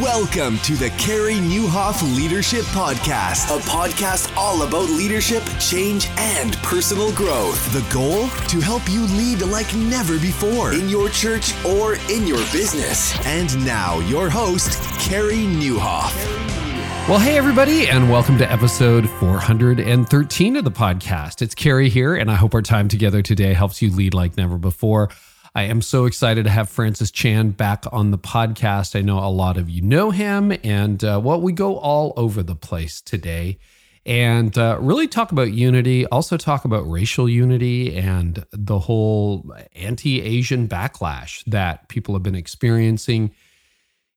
Welcome to the Carey Nieuwhof Leadership Podcast, a podcast all about leadership, change, and personal growth. The goal? To help you lead like never before in your church or in your business. And now, your host, Carey Nieuwhof. Well, hey, everybody, and welcome to episode 413 of the podcast. It's Carey here, and I hope our time together today helps you lead like never before. I am so excited to have Francis Chan back on the podcast. I know a lot of you know him, and uh, well, we go all over the place today and uh, really talk about unity, also talk about racial unity and the whole anti Asian backlash that people have been experiencing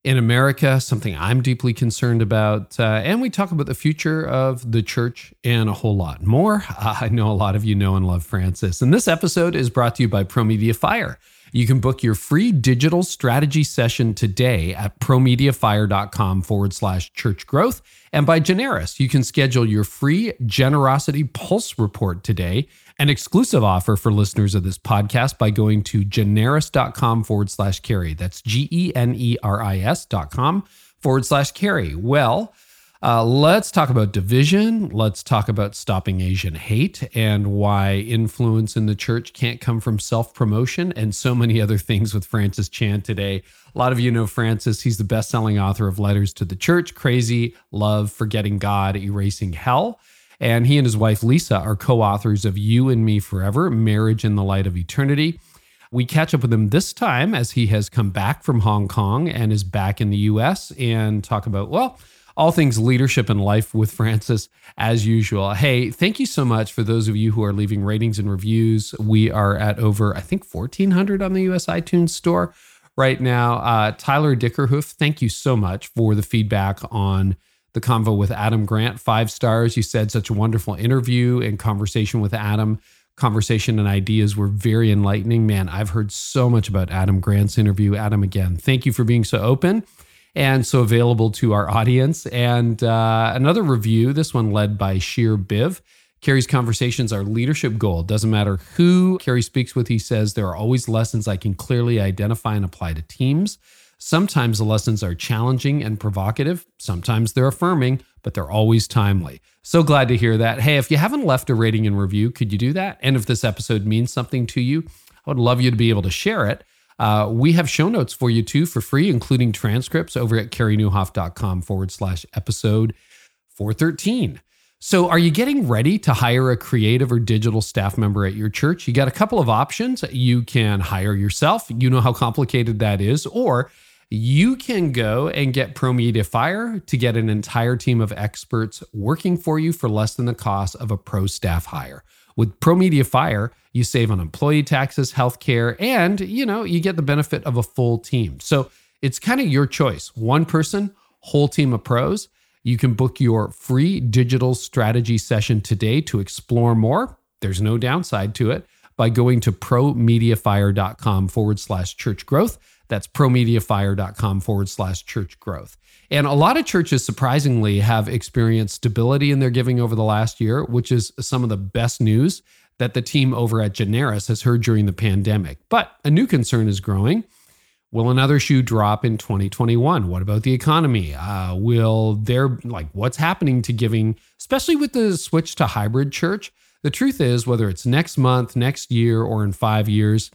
in America, something I'm deeply concerned about. Uh, and we talk about the future of the church and a whole lot more. Uh, I know a lot of you know and love Francis. And this episode is brought to you by ProMedia Fire. You can book your free digital strategy session today at promediafire.com forward slash church growth. And by Generis, you can schedule your free Generosity Pulse report today, an exclusive offer for listeners of this podcast by going to generis.com forward slash carey. That's G E N E R I S dot com forward slash carey. Well, uh, let's talk about division. Let's talk about stopping Asian hate and why influence in the church can't come from self promotion and so many other things with Francis Chan today. A lot of you know Francis. He's the best selling author of Letters to the Church, Crazy, Love, Forgetting God, Erasing Hell. And he and his wife Lisa are co authors of You and Me Forever Marriage in the Light of Eternity. We catch up with him this time as he has come back from Hong Kong and is back in the US and talk about, well, all things leadership and life with Francis as usual. Hey, thank you so much for those of you who are leaving ratings and reviews. We are at over, I think, 1,400 on the US iTunes store right now. Uh, Tyler Dickerhoof, thank you so much for the feedback on the convo with Adam Grant. Five stars. You said such a wonderful interview and conversation with Adam. Conversation and ideas were very enlightening. Man, I've heard so much about Adam Grant's interview. Adam, again, thank you for being so open and so available to our audience. And uh, another review, this one led by Sheer Biv. Carey's conversations are leadership goal. Doesn't matter who Carey speaks with, he says there are always lessons I can clearly identify and apply to teams. Sometimes the lessons are challenging and provocative. Sometimes they're affirming, but they're always timely. So glad to hear that. Hey, if you haven't left a rating and review, could you do that? And if this episode means something to you, I would love you to be able to share it. Uh, we have show notes for you too for free, including transcripts over at careynieuwhof.com forward slash episode 413. So, are you getting ready to hire a creative or digital staff member at your church? You got a couple of options. You can hire yourself. You know how complicated that is. Or you can go and get ProMedia Fire to get an entire team of experts working for you for less than the cost of a pro staff hire. With ProMedia Fire, you save on employee taxes, healthcare, and you know, you get the benefit of a full team. So it's kind of your choice. One person, whole team of pros. You can book your free digital strategy session today to explore more. There's no downside to it by going to promediafire.com forward slash church growth. That's promediafire.com forward slash church growth. And a lot of churches, surprisingly, have experienced stability in their giving over the last year, which is some of the best news that the team over at Generis has heard during the pandemic. But a new concern is growing. Will another shoe drop in 2021? What about the economy? Uh, will there, like, what's happening to giving, especially with the switch to hybrid church? The truth is, whether it's next month, next year, or in five years,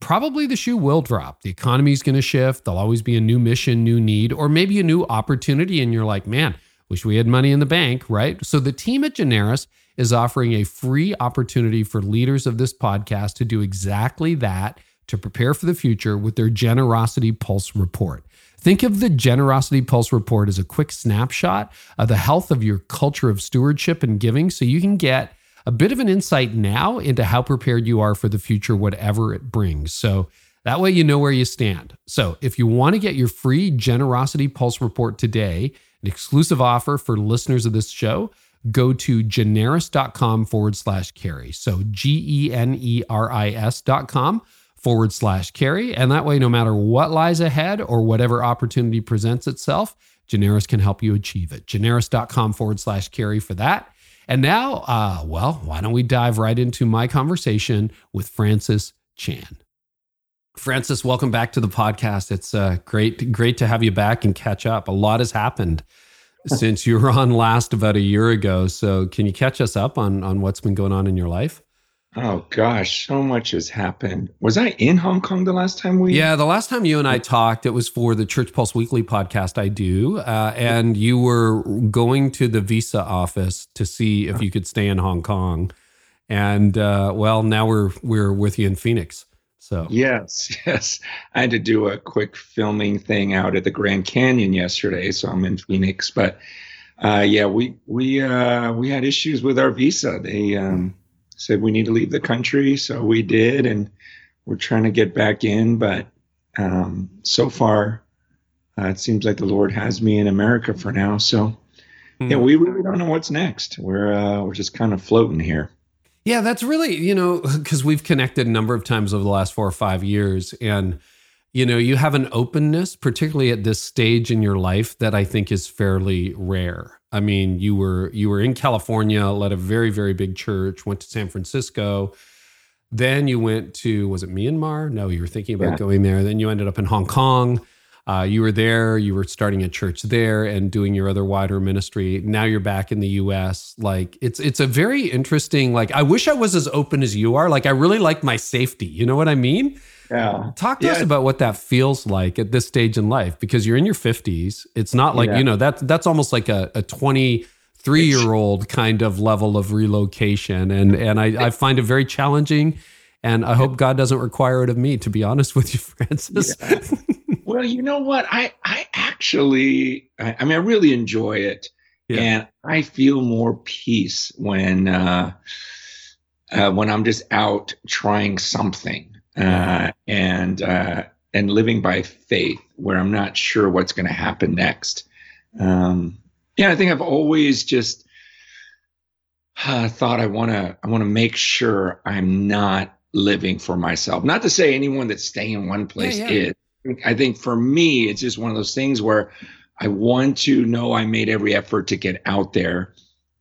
probably the shoe will drop. The economy is going to shift. There'll always be a new mission, new need, or maybe a new opportunity. And you're like, man, wish we had money in the bank, right? So the team at Generis is offering a free opportunity for leaders of this podcast to do exactly that to prepare for the future with their Generosity Pulse report. Think of the Generosity Pulse report as a quick snapshot of the health of your culture of stewardship and giving so you can get a bit of an insight now into how prepared you are for the future, whatever it brings. So that way you know where you stand. So if you want to get your free Generosity Pulse report today, an exclusive offer for listeners of this show, go to generis.com forward slash carey. So G E N E R I S dot com forward slash carey. And that way, no matter what lies ahead or whatever opportunity presents itself, Generis can help you achieve it. Generis.com forward slash carey for that. And now, uh, well, why don't we dive right into my conversation with Francis Chan? Francis, welcome back to the podcast. It's uh, great, great to have you back and catch up. A lot has happened since you were on last about a year ago. So, can you catch us up on on what's been going on in your life? Oh gosh, so much has happened. Was I in Hong Kong the last time we? Yeah, the last time you and I talked, it was for the Church Pulse Weekly podcast I do, uh, and you were going to the visa office to see if you could stay in Hong Kong. And uh, well, now we're we're with you in Phoenix. So yes, yes, I had to do a quick filming thing out at the Grand Canyon yesterday, so I'm in Phoenix. But uh, yeah, we we uh, we had issues with our visa. They um, said we need to leave the country, so we did, and we're trying to get back in. But um, so far, uh, it seems like the Lord has me in America for now. So mm-hmm. yeah, we really don't know what's next. We're uh, we're just kind of floating here. Yeah, that's really you know because we've connected a number of times over the last four or five years, and you know you have an openness, particularly at this stage in your life, that I think is fairly rare. I mean, you were you were in California, led a very very big church, went to San Francisco. Then you went to was it Myanmar? No, you were thinking about yeah. going there. Then you ended up in Hong Kong. Uh, you were there. You were starting a church there and doing your other wider ministry. Now you're back in the U.S. Like it's it's a very interesting. Like I wish I was as open as you are. Like I really like my safety. You know what I mean? Yeah. Talk to yeah. us about what that feels like at this stage in life because you're in your 50s. It's not like, yeah. you know, that's that's almost like a, a 23 year old kind of level of relocation. And and I, I find it very challenging. And I hope God doesn't require it of me, to be honest with you, Francis. Yeah. well, you know what? I I actually I, I mean I really enjoy it. And I feel more peace when uh, uh, when I'm just out trying something uh, and uh, and living by faith, where I'm not sure what's going to happen next. Um, yeah, I think I've always just uh, thought I want to I want to make sure I'm not living for myself. Not to say anyone that's staying in one place yeah, yeah. is. I think for me, it's just one of those things where I want to know I made every effort to get out there.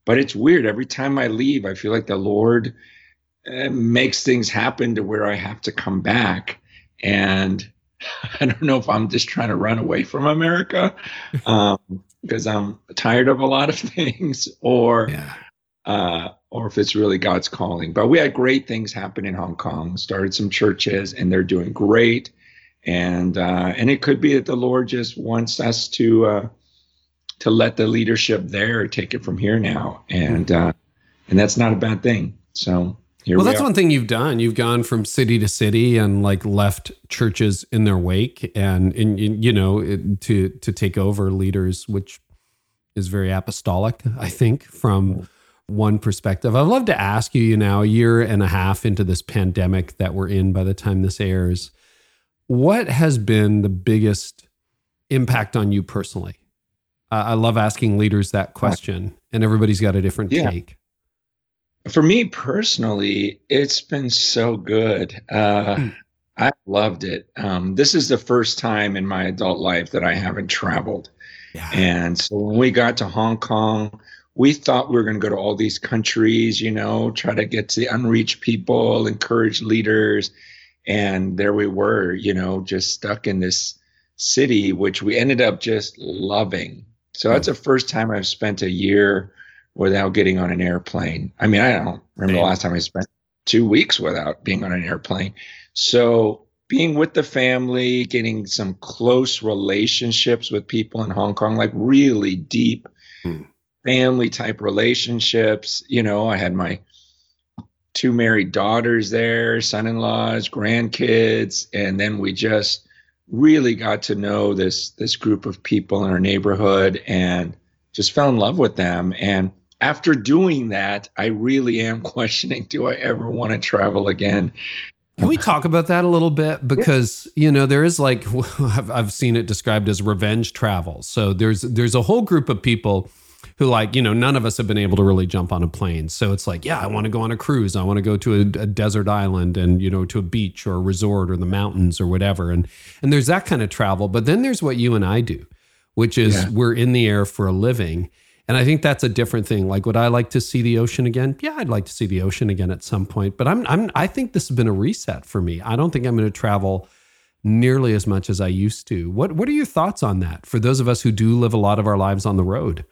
But it's weird. Every time I leave, I feel like the Lord makes things happen to where I have to come back. And I don't know if I'm just trying to run away from America um, because I'm tired of a lot of things, or yeah. uh, or if it's really God's calling. But we had great things happen in Hong Kong. Started some churches, and they're doing great. And uh, and it could be that the Lord just wants us to uh, to let the leadership there take it from here now, and uh, and that's not a bad thing. So here well, we that's are. one thing you've done. You've gone from city to city and like left churches in their wake, and, and you know to to take over leaders, which is very apostolic, I think, from one perspective. I'd love to ask you, you know, a year and a half into this pandemic that we're in by the time this airs, what has been the biggest impact on you personally? Uh, I love asking leaders that question, and everybody's got a different yeah. take. For me personally, it's been so good. Uh, mm. I loved it. Um, this is the first time in my adult life that I haven't traveled. Yeah. And so when we got to Hong Kong, we thought we were going to go to all these countries, you know, try to get to the unreached people, encourage leaders. And there we were, you know, just stuck in this city, which we ended up just loving. So that's hmm. the first time I've spent a year without getting on an airplane. I mean, I don't remember the last time I spent two weeks without being on an airplane. So being with the family, getting some close relationships with people in Hong Kong, like really deep hmm. family type relationships. You know, I had my two married daughters there, son in laws, grandkids, and then we just really got to know this this group of people in our neighborhood and just fell in love with them and after doing that, I really am questioning do I ever want to travel again? Can we talk about that a little bit? Because you know there is like I've, I've seen it described as revenge travel. So there's there's a whole group of people who like you know none of us have been able to really jump on a plane. So it's like yeah, I want to go on a cruise. I want to go to a, a desert island and you know to a beach or a resort or the mountains or whatever. And and there's that kind of travel. But then there's what you and I do, which is yeah. we're in the air for a living and I think that's a different thing. Like, would I like to see the ocean again? Yeah, I'd like to see the ocean again at some point. But I'm, I'm, I think this has been a reset for me. I don't think I'm going to travel nearly as much as I used to. What what are your thoughts on that for those of us who do live a lot of our lives on the road?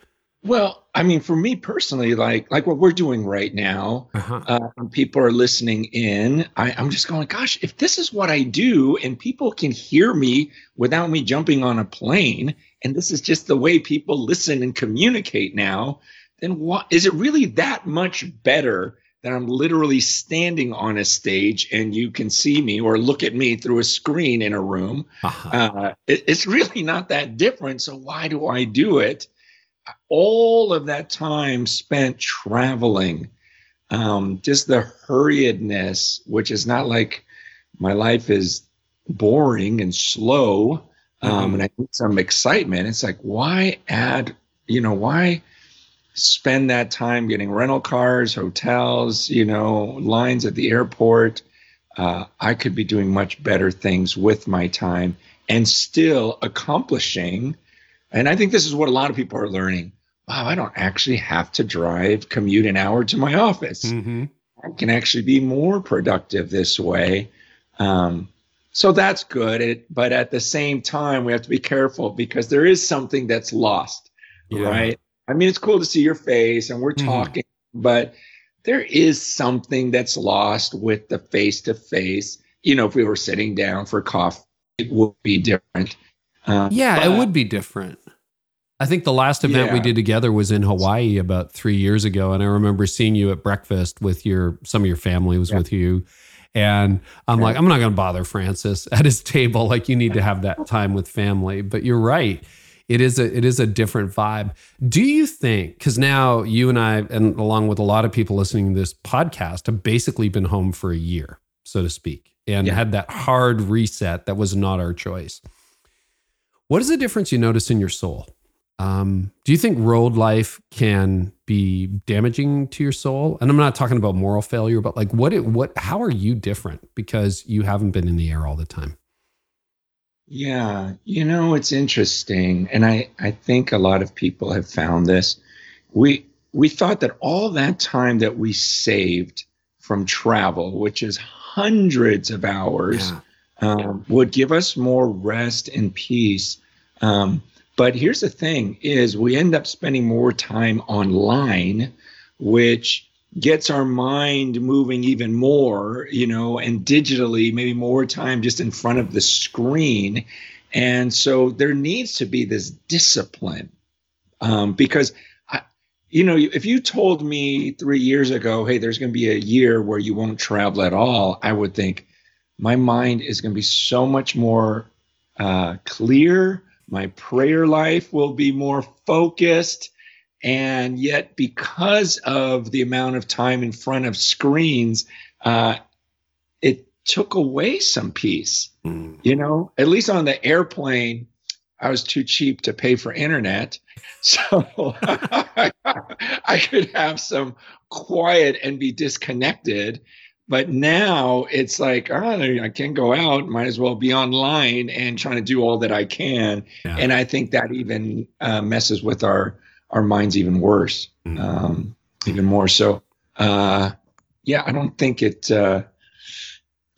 Well, I mean, for me personally, like like what we're doing right now, uh-huh. uh, people are listening in. I, I'm just going, gosh, if this is what I do, and people can hear me without me jumping on a plane, and this is just the way people listen and communicate now, then what is it really that much better that I'm literally standing on a stage and you can see me or look at me through a screen in a room? Uh-huh. Uh, it, it's really not that different. So why do I do it? all of that time spent traveling, um, just the hurriedness, which is not like my life is boring and slow. Um, mm-hmm. and I need some excitement. It's like, why add, you know, why spend that time getting rental cars, hotels, you know, lines at the airport? Uh, I could be doing much better things with my time and still accomplishing and I think this is what a lot of people are learning. Wow, I don't actually have to drive, commute an hour to my office. Mm-hmm. I can actually be more productive this way. Um, so that's good. It, but at the same time, we have to be careful because there is something that's lost, yeah. right? I mean, it's cool to see your face and we're mm-hmm. talking, mm-hmm. but there is something that's lost with the face to face. You know, if we were sitting down for coffee, it would be different. Uh, yeah, but, it would be different. I think the last event yeah. we did together was in Hawaii about three years ago, and I remember seeing you at breakfast with your some of your family was yeah. with you, and I'm like, I'm not going to bother Francis at his table. Like, you need to have that time with family. But you're right; it is a it is a different vibe. Do you think? Because now you and I, and along with a lot of people listening to this podcast, have basically been home for a year, so to speak, and had that hard reset that was not our choice. What is the difference you notice in your soul? Um, do you think road life can be damaging to your soul? And I'm not talking about moral failure, but like what it, what how are you different because you haven't been in the air all the time? Yeah, you know, it's interesting. And I I think a lot of people have found this. We we thought that all that time that we saved from travel, which is hundreds of hours, yeah. Um, would give us more rest and peace. Um, but here's the thing is we end up spending more time online, which gets our mind moving even more, you know, and digitally, maybe more time just in front of the screen. And so there needs to be this discipline um, because, I, you know, if you told me three years ago, hey, there's going to be a year where you won't travel at all, I would think my mind is going to be so much more uh, clear my prayer life will be more focused. And yet, because of the amount of time in front of screens, uh, it took away some peace. Mm. You know, at least on the airplane, I was too cheap to pay for internet. So I could have some quiet and be disconnected. But now it's like, oh, I can't go out. Might as well be online and trying to do all that I can. Yeah. And I think that even uh, messes with our our minds even worse, mm-hmm. um, even more. So, uh, yeah, I don't think it. Uh,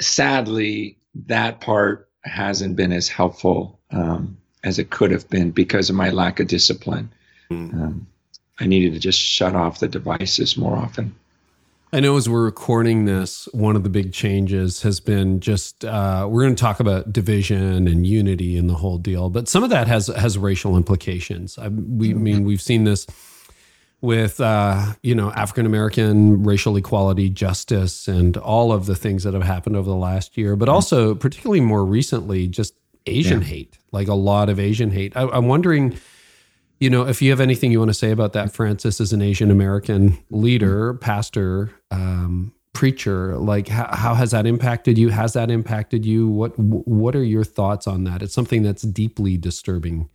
sadly, that part hasn't been as helpful um, as it could have been because of my lack of discipline. Mm-hmm. Um, I needed to just shut off the devices more often. I know as we're recording this, one of the big changes has been just uh, we're going to talk about division and unity and the whole deal, but some of that has has racial implications. I, we mean we've seen this with uh, you know African American racial equality, justice, and all of the things that have happened over the last year, but mm-hmm. also particularly more recently, just Asian yeah. hate, like a lot of Asian hate. I, I'm wondering you know, if you have anything you want to say about that, Francis, as an Asian American leader, pastor, um, preacher, like how, how, has that impacted you? Has that impacted you? What What are your thoughts on that? It's something that's deeply disturbing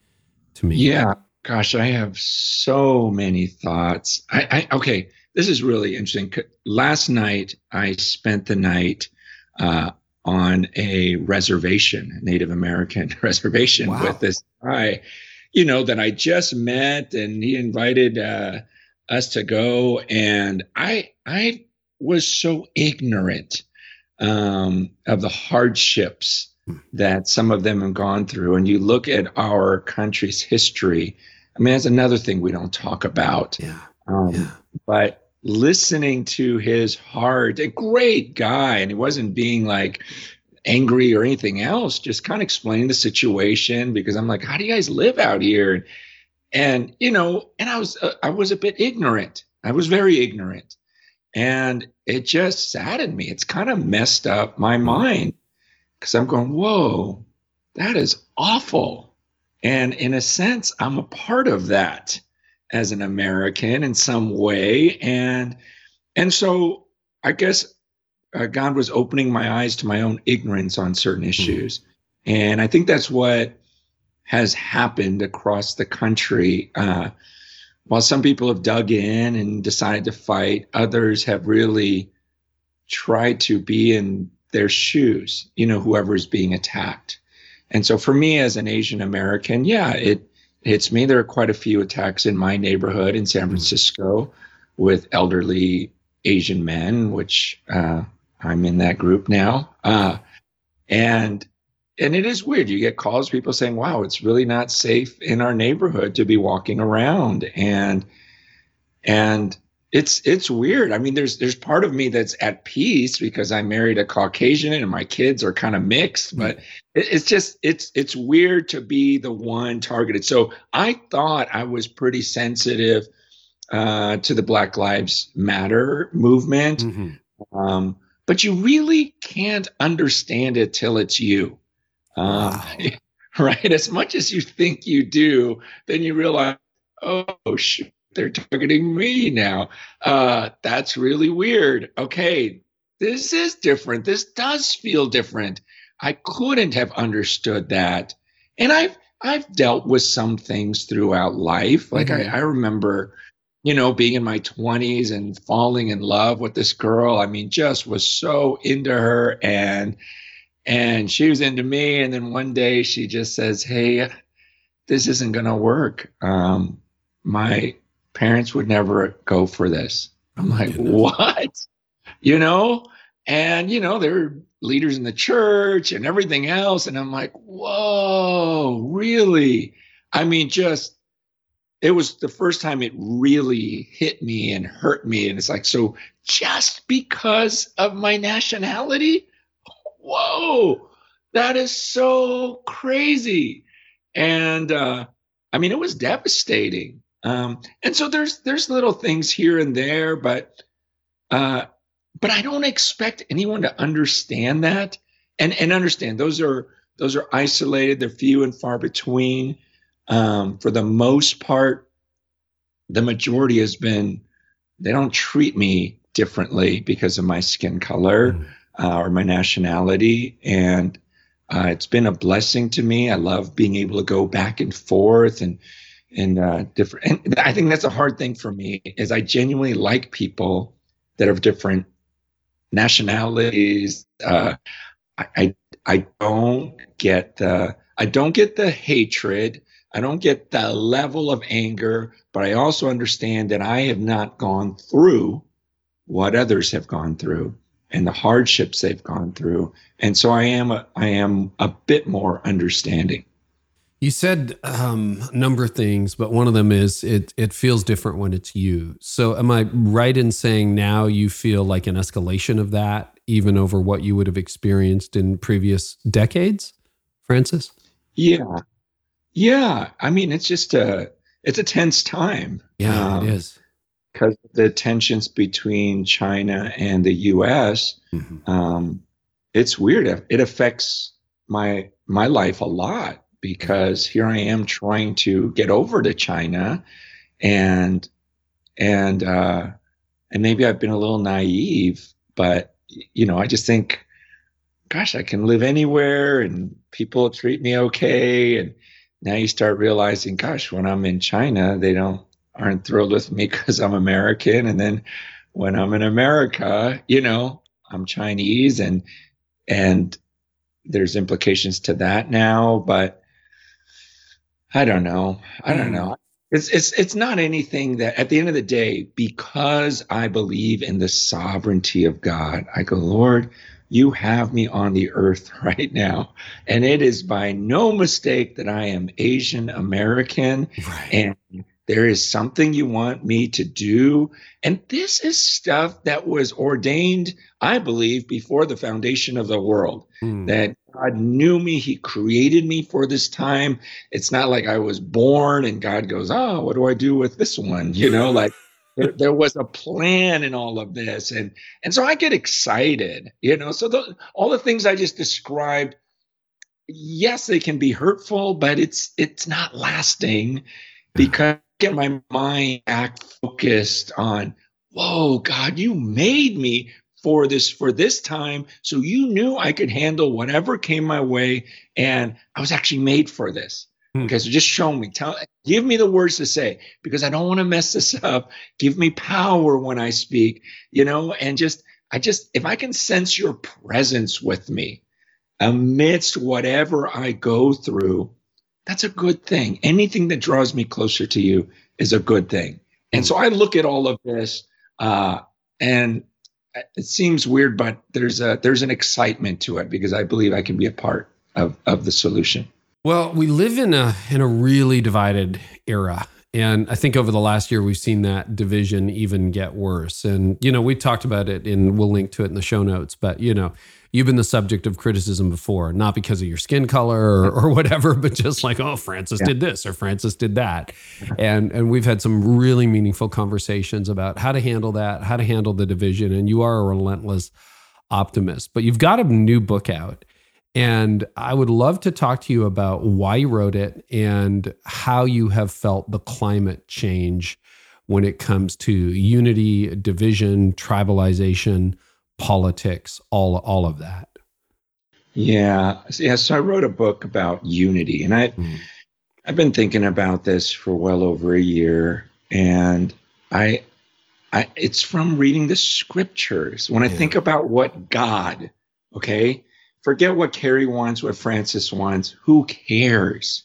to me. Yeah, gosh, I have so many thoughts. I, I okay, this is really interesting. Last night, I spent the night uh, on a reservation, Native American reservation, wow. with this guy you know, that I just met and he invited uh, us to go. And I, I was so ignorant um, of the hardships that some of them have gone through, and you look at our country's history, I mean, that's another thing we don't talk about. Yeah. Um, yeah. But listening to his heart, a great guy, and he wasn't being like angry or anything else, just kind of explaining the situation because I'm like, how do you guys live out here? And, you know, and I was, uh, I was a bit ignorant. I was very ignorant. And it just saddened me. It's kind of messed up my mind because I'm going, whoa, that is awful. And in a sense, I'm a part of that as an American in some way. And and so I guess uh, God was opening my eyes to my own ignorance on certain hmm. issues. Mm-hmm. And I think that's what has happened across the country. Uh, while some people have dug in and decided to fight, others have really tried to be in their shoes, you know, whoever is being attacked. And so for me as an Asian American, yeah, it hits me. There are quite a few attacks in my neighborhood in San hmm. Francisco with elderly Asian men, which uh, I'm in that group now. Uh, and and it is weird. You get calls, people saying, "Wow, it's really not safe in our neighborhood to be walking around," and and it's it's weird. I mean, there's there's part of me that's at peace because I married a Caucasian and my kids are kind of mixed, but it, it's just it's it's weird to be the one targeted. So I thought I was pretty sensitive uh, to the Black Lives Matter movement, mm-hmm. um, but you really can't understand it till it's you. Um, wow. right? As much as you think you do, then you realize, oh shoot they're targeting me now. Uh, that's really weird. Okay, this is different. This does feel different. I couldn't have understood that. And I've I've dealt with some things throughout life. Like mm-hmm. I, I remember, you know, being in my 20s and falling in love with this girl. I mean, just was so into her and and she was into me. And then one day she just says, Hey, this isn't gonna work. Um, my parents would never go for this. I'm oh like, what? You know? And, you know, they're leaders in the church and everything else. And I'm like, whoa, really? I mean, just, it was the first time it really hit me and hurt me. And it's like, so just because of my nationality? Whoa, that is so crazy. And, uh, I mean, it was devastating. Um, and so there's there's little things here and there, but uh, but I don't expect anyone to understand that and and understand those are those are isolated. They're few and far between. Um, for the most part, the majority has been they don't treat me differently because of my skin color mm. uh, or my nationality, and uh, it's been a blessing to me. I love being able to go back and forth and and uh, different. And I think that's a hard thing for me is I genuinely like people that have different nationalities. Uh, I, I, I don't get the I don't get the hatred. I don't get the level of anger, but I also understand that I have not gone through what others have gone through and the hardships they've gone through. And so I am a, I am a bit more understanding. You said um, a number of things, but one of them is it it feels different when it's you. So, am I right in saying now you feel like an escalation of that, even over what you would have experienced in previous decades, Francis? Yeah, yeah. I mean, it's just a it's a tense time. Yeah, um, it is because the tensions between China and the U.S. Mm-hmm. Um, it's weird. It affects my my life a lot because here I am trying to get over to China and and uh and maybe I've been a little naive, but you know, I just think gosh, I can live anywhere and people treat me okay and now you start realizing gosh, when I'm in China, they don't aren't thrilled with me cuz I'm American and then when I'm in America, you know, I'm Chinese and and there's implications to that now, but I don't know. I don't hmm. know. It's it's it's not anything that at the end of the day, because I believe in the sovereignty of God, I go, Lord, you have me on the earth right now. And it is by no mistake that I am Asian American. Right. And there is something you want me to do. And this is stuff that was ordained, I believe, before the foundation of the world. Mm. That God knew me, He created me for this time. It's not like I was born and God goes, Oh, what do I do with this one? You know, like there, there, was a plan in all of this. And and so I get excited, you know. So all the things I just described, yes, they can be hurtful, but it's it's not lasting because get my mind back focused on, whoa, God, you made me for this for this time so you knew i could handle whatever came my way and i was actually made for this hmm. okay so just show me tell give me the words to say because i don't want to mess this up give me power when i speak you know and just i just if i can sense your presence with me amidst whatever i go through that's a good thing. Anything that draws me closer to you is a good thing. And so I look at all of this, uh, and it seems weird, but there's a there's an excitement to it because I believe I can be a part of of the solution. Well, we live in a in a really divided era. And I think over the last year, we've seen that division even get worse. And, you know, we talked about it and we'll link to it in the show notes. But, you know, you've been the subject of criticism before, not because of your skin color or, or whatever, but just like, oh, Francis yeah. did this or Francis did that. And and we've had some really meaningful conversations about how to handle that, how to handle the division. And you are a relentless optimist. But you've got a new book out. And I would love to talk to you about why you wrote it and how you have felt the climate change when it comes to unity, division, tribalization, politics, all all of that. Yeah, yeah. So I wrote a book about unity, and I mm. I've been thinking about this for well over a year, and I, I it's from reading the scriptures. When I think about what God, okay, forget what Carey wants, what Francis wants. Who cares?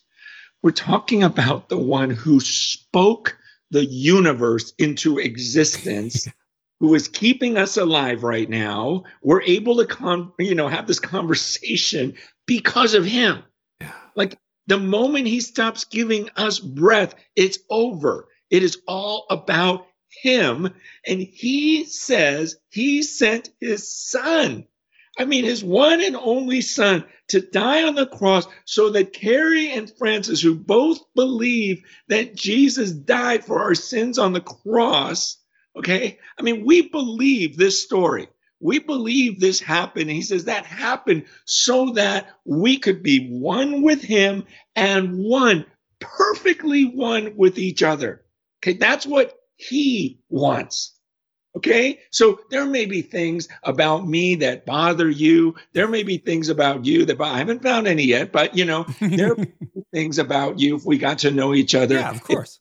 We're talking about the one who spoke the universe into existence who is keeping us alive right now, we're able to con- you know have this conversation because of him. Yeah. Like the moment he stops giving us breath, it's over. It is all about him. And he says he sent his son. I mean, his one and only son to die on the cross so that Carey and Francis, who both believe that Jesus died for our sins on the cross, Okay. I mean, we believe this story. We believe this happened. He says that happened so that we could be one with him and one, perfectly one with each other. Okay. That's what he wants. Okay. So there may be things about me that bother you. There may be things about you that I haven't found any yet, but you know, there are things about you if we got to know each other. Yeah, of course.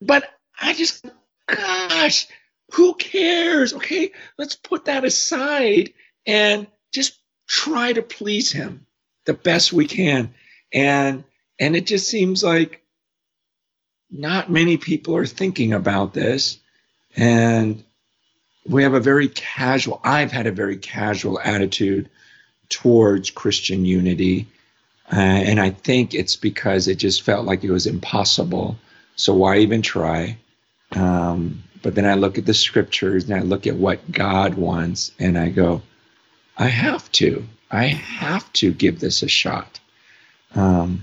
But I just gosh, who cares? Okay, let's put that aside and just try to please him the best we can. And and it just seems like not many people are thinking about this. And we have a very casual, I've had a very casual attitude towards Christian unity. Uh, and I think it's because it just felt like it was impossible. So why even try? Um, but then I look at the scriptures and I look at what God wants and I go, I have to. I have to give this a shot. Um,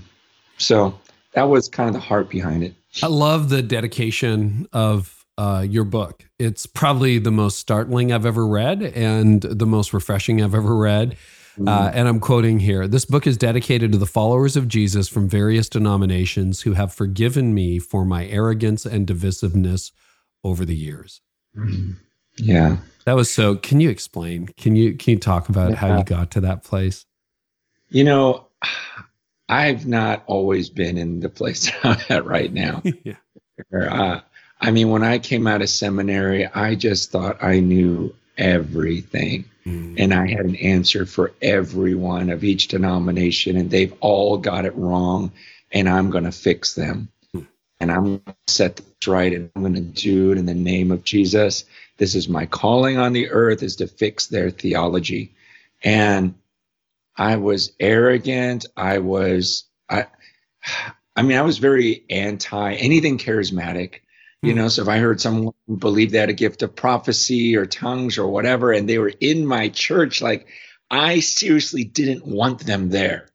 so that was kind of the heart behind it. I love the dedication of uh, your book. It's probably the most startling I've ever read and the most refreshing I've ever read. Uh, mm. and I'm quoting here This book is dedicated to the followers of Jesus from various denominations who have forgiven me for my arrogance and divisiveness over the years. Yeah. That was so. Can you explain? Can you can you talk about yeah. how you got to that place? You know, I've not always been in the place I'm at right now. yeah. Uh, I mean, when I came out of seminary, I just thought I knew everything. Mm. And I had an answer for every one of each denomination, and they've all got it wrong, and I'm going to fix them. Mm. And I'm going to set the right and I'm going to do it in the name of Jesus. This is my calling on the earth is to fix their theology. And I was arrogant. I was, I, I mean, I was very anti anything charismatic. You know, hmm. so if I heard someone believe they had a gift of prophecy or tongues or whatever, and they were in my church, like I seriously didn't want them there.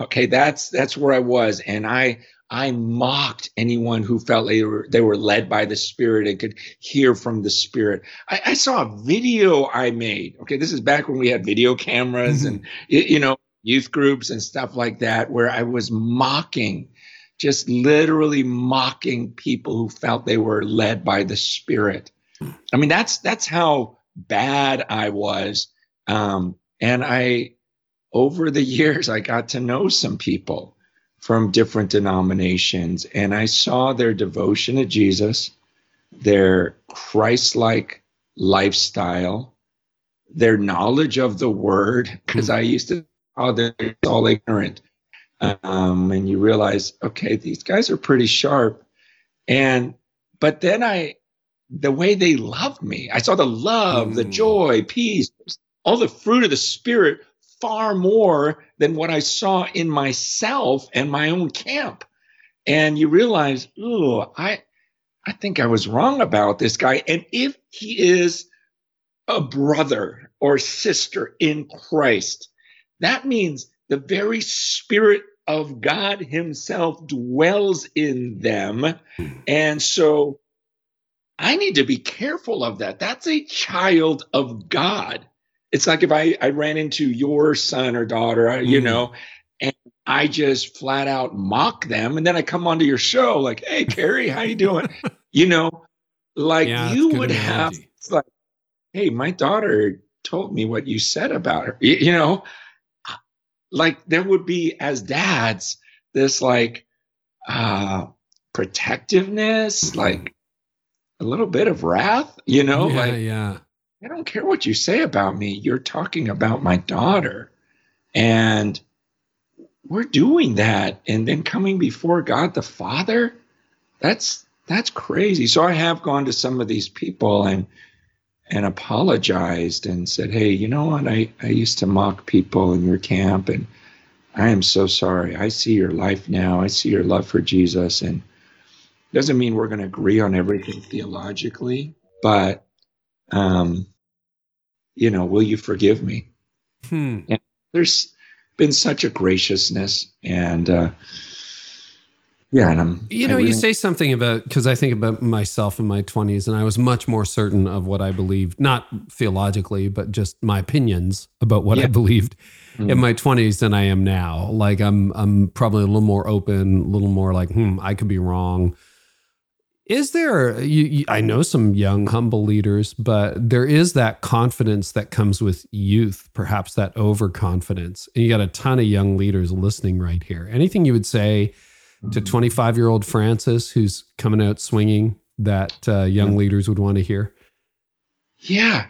Okay, that's that's where I was, and I I mocked anyone who felt they were they were led by the Spirit and could hear from the Spirit. I, I saw a video I made. Okay, this is back when we had video cameras mm-hmm. and you know youth groups and stuff like that, where I was mocking just literally mocking people who felt they were led by the Spirit. I mean, that's that's how bad I was. Um, and I, over the years, I got to know some people from different denominations, and I saw their devotion to Jesus, their Christ-like lifestyle, their knowledge of the Word, because I used to, oh, they're all ignorant um, and you realize, okay, these guys are pretty sharp. And but then I, the way they loved me, I saw the love, mm. the joy, peace, all the fruit of the spirit far more than what I saw in myself and my own camp. And you realize, oh, I, I think I was wrong about this guy. And if he is a brother or sister in Christ, that means the very spirit of God Himself dwells in them. And so I need to be careful of that. That's a child of God. It's like if I, I ran into your son or daughter, mm. you know, and I just flat out mock them. And then I come onto your show like, hey, Carey, how you doing? you know, like yeah, you would have like, hey, my daughter told me what you said about her. You, you know, like there would be as dads this like uh protectiveness like a little bit of wrath you know? Yeah, like yeah. I don't care what you say about me. You're talking about my daughter. And we're doing that and then coming before god the father? That's that's crazy. So i have gone to some of these people and and apologized and said, Hey, you know what? I, I used to mock people in your camp and I am so sorry. I see your life now. I see your love for Jesus. And it doesn't mean we're going to agree on everything theologically, but, um, you know, will you forgive me? Hmm. And there's been such a graciousness and, uh, yeah and i'm you know really, you say something about because i think about myself in my 20s and i was much more certain of what i believed not theologically but just my opinions about what yeah. i believed mm. in my 20s than i am now like i'm i'm probably a little more open a little more like hmm i could be wrong is there you, you, i know some young humble leaders but there is that confidence that comes with youth perhaps that overconfidence and you got a ton of young leaders listening right here anything you would say to 25 year old Francis who's coming out swinging that uh, young leaders would want to hear? Yeah.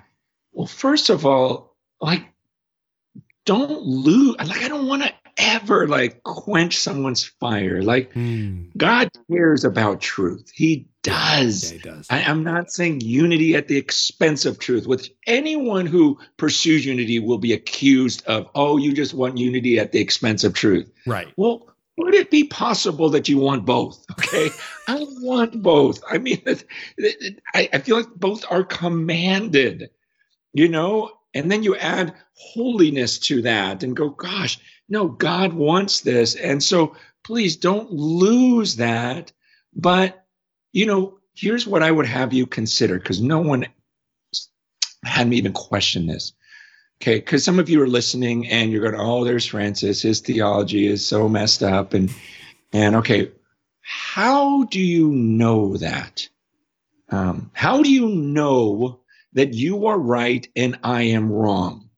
Well, first of all, like, don't lose. Like, I don't want to ever like quench someone's fire. Like, mm. God cares about truth. He does. Yeah, he does. I, I'm not saying unity at the expense of truth. With anyone who pursues unity will be accused of, oh, you just want unity at the expense of truth. Right. Well, would it be possible that you want both? Okay. I want both. I mean, I, I feel like both are commanded, you know? And then you add holiness to that and go, gosh, no, God wants this. And so please don't lose that. But, you know, here's what I would have you consider because no one had me even question this. Okay, because some of you are listening and you're going, "Oh, there's Francis. His theology is so messed up." And and okay, how do you know that? Um, how do you know that you are right and I am wrong?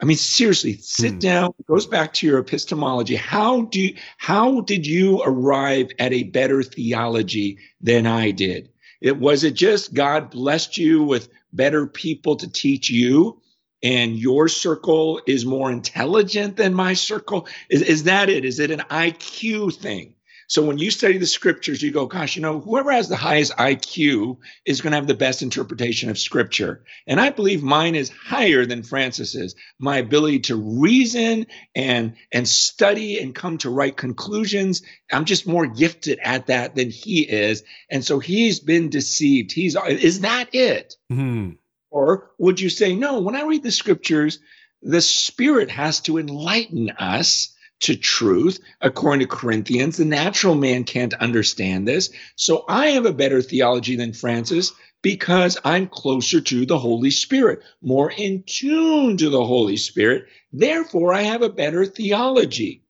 I mean, seriously, sit hmm. down. It goes back to your epistemology. How do you, how did you arrive at a better theology than I did? It was it just God blessed you with better people to teach you? And your circle is more intelligent than my circle? Is, is that it? Is it an IQ thing? So when you study the scriptures, you go, gosh, you know, whoever has the highest IQ is going to have the best interpretation of scripture. And I believe mine is higher than Francis's. My ability to reason and and study and come to right conclusions, I'm just more gifted at that than he is. And so he's been deceived. He's is that it? Mm-hmm. Or would you say, no, when I read the scriptures, the Spirit has to enlighten us to truth. According to Corinthians, the natural man can't understand this. So I have a better theology than Francis because I'm closer to the Holy Spirit, more in tune to the Holy Spirit. Therefore, I have a better theology.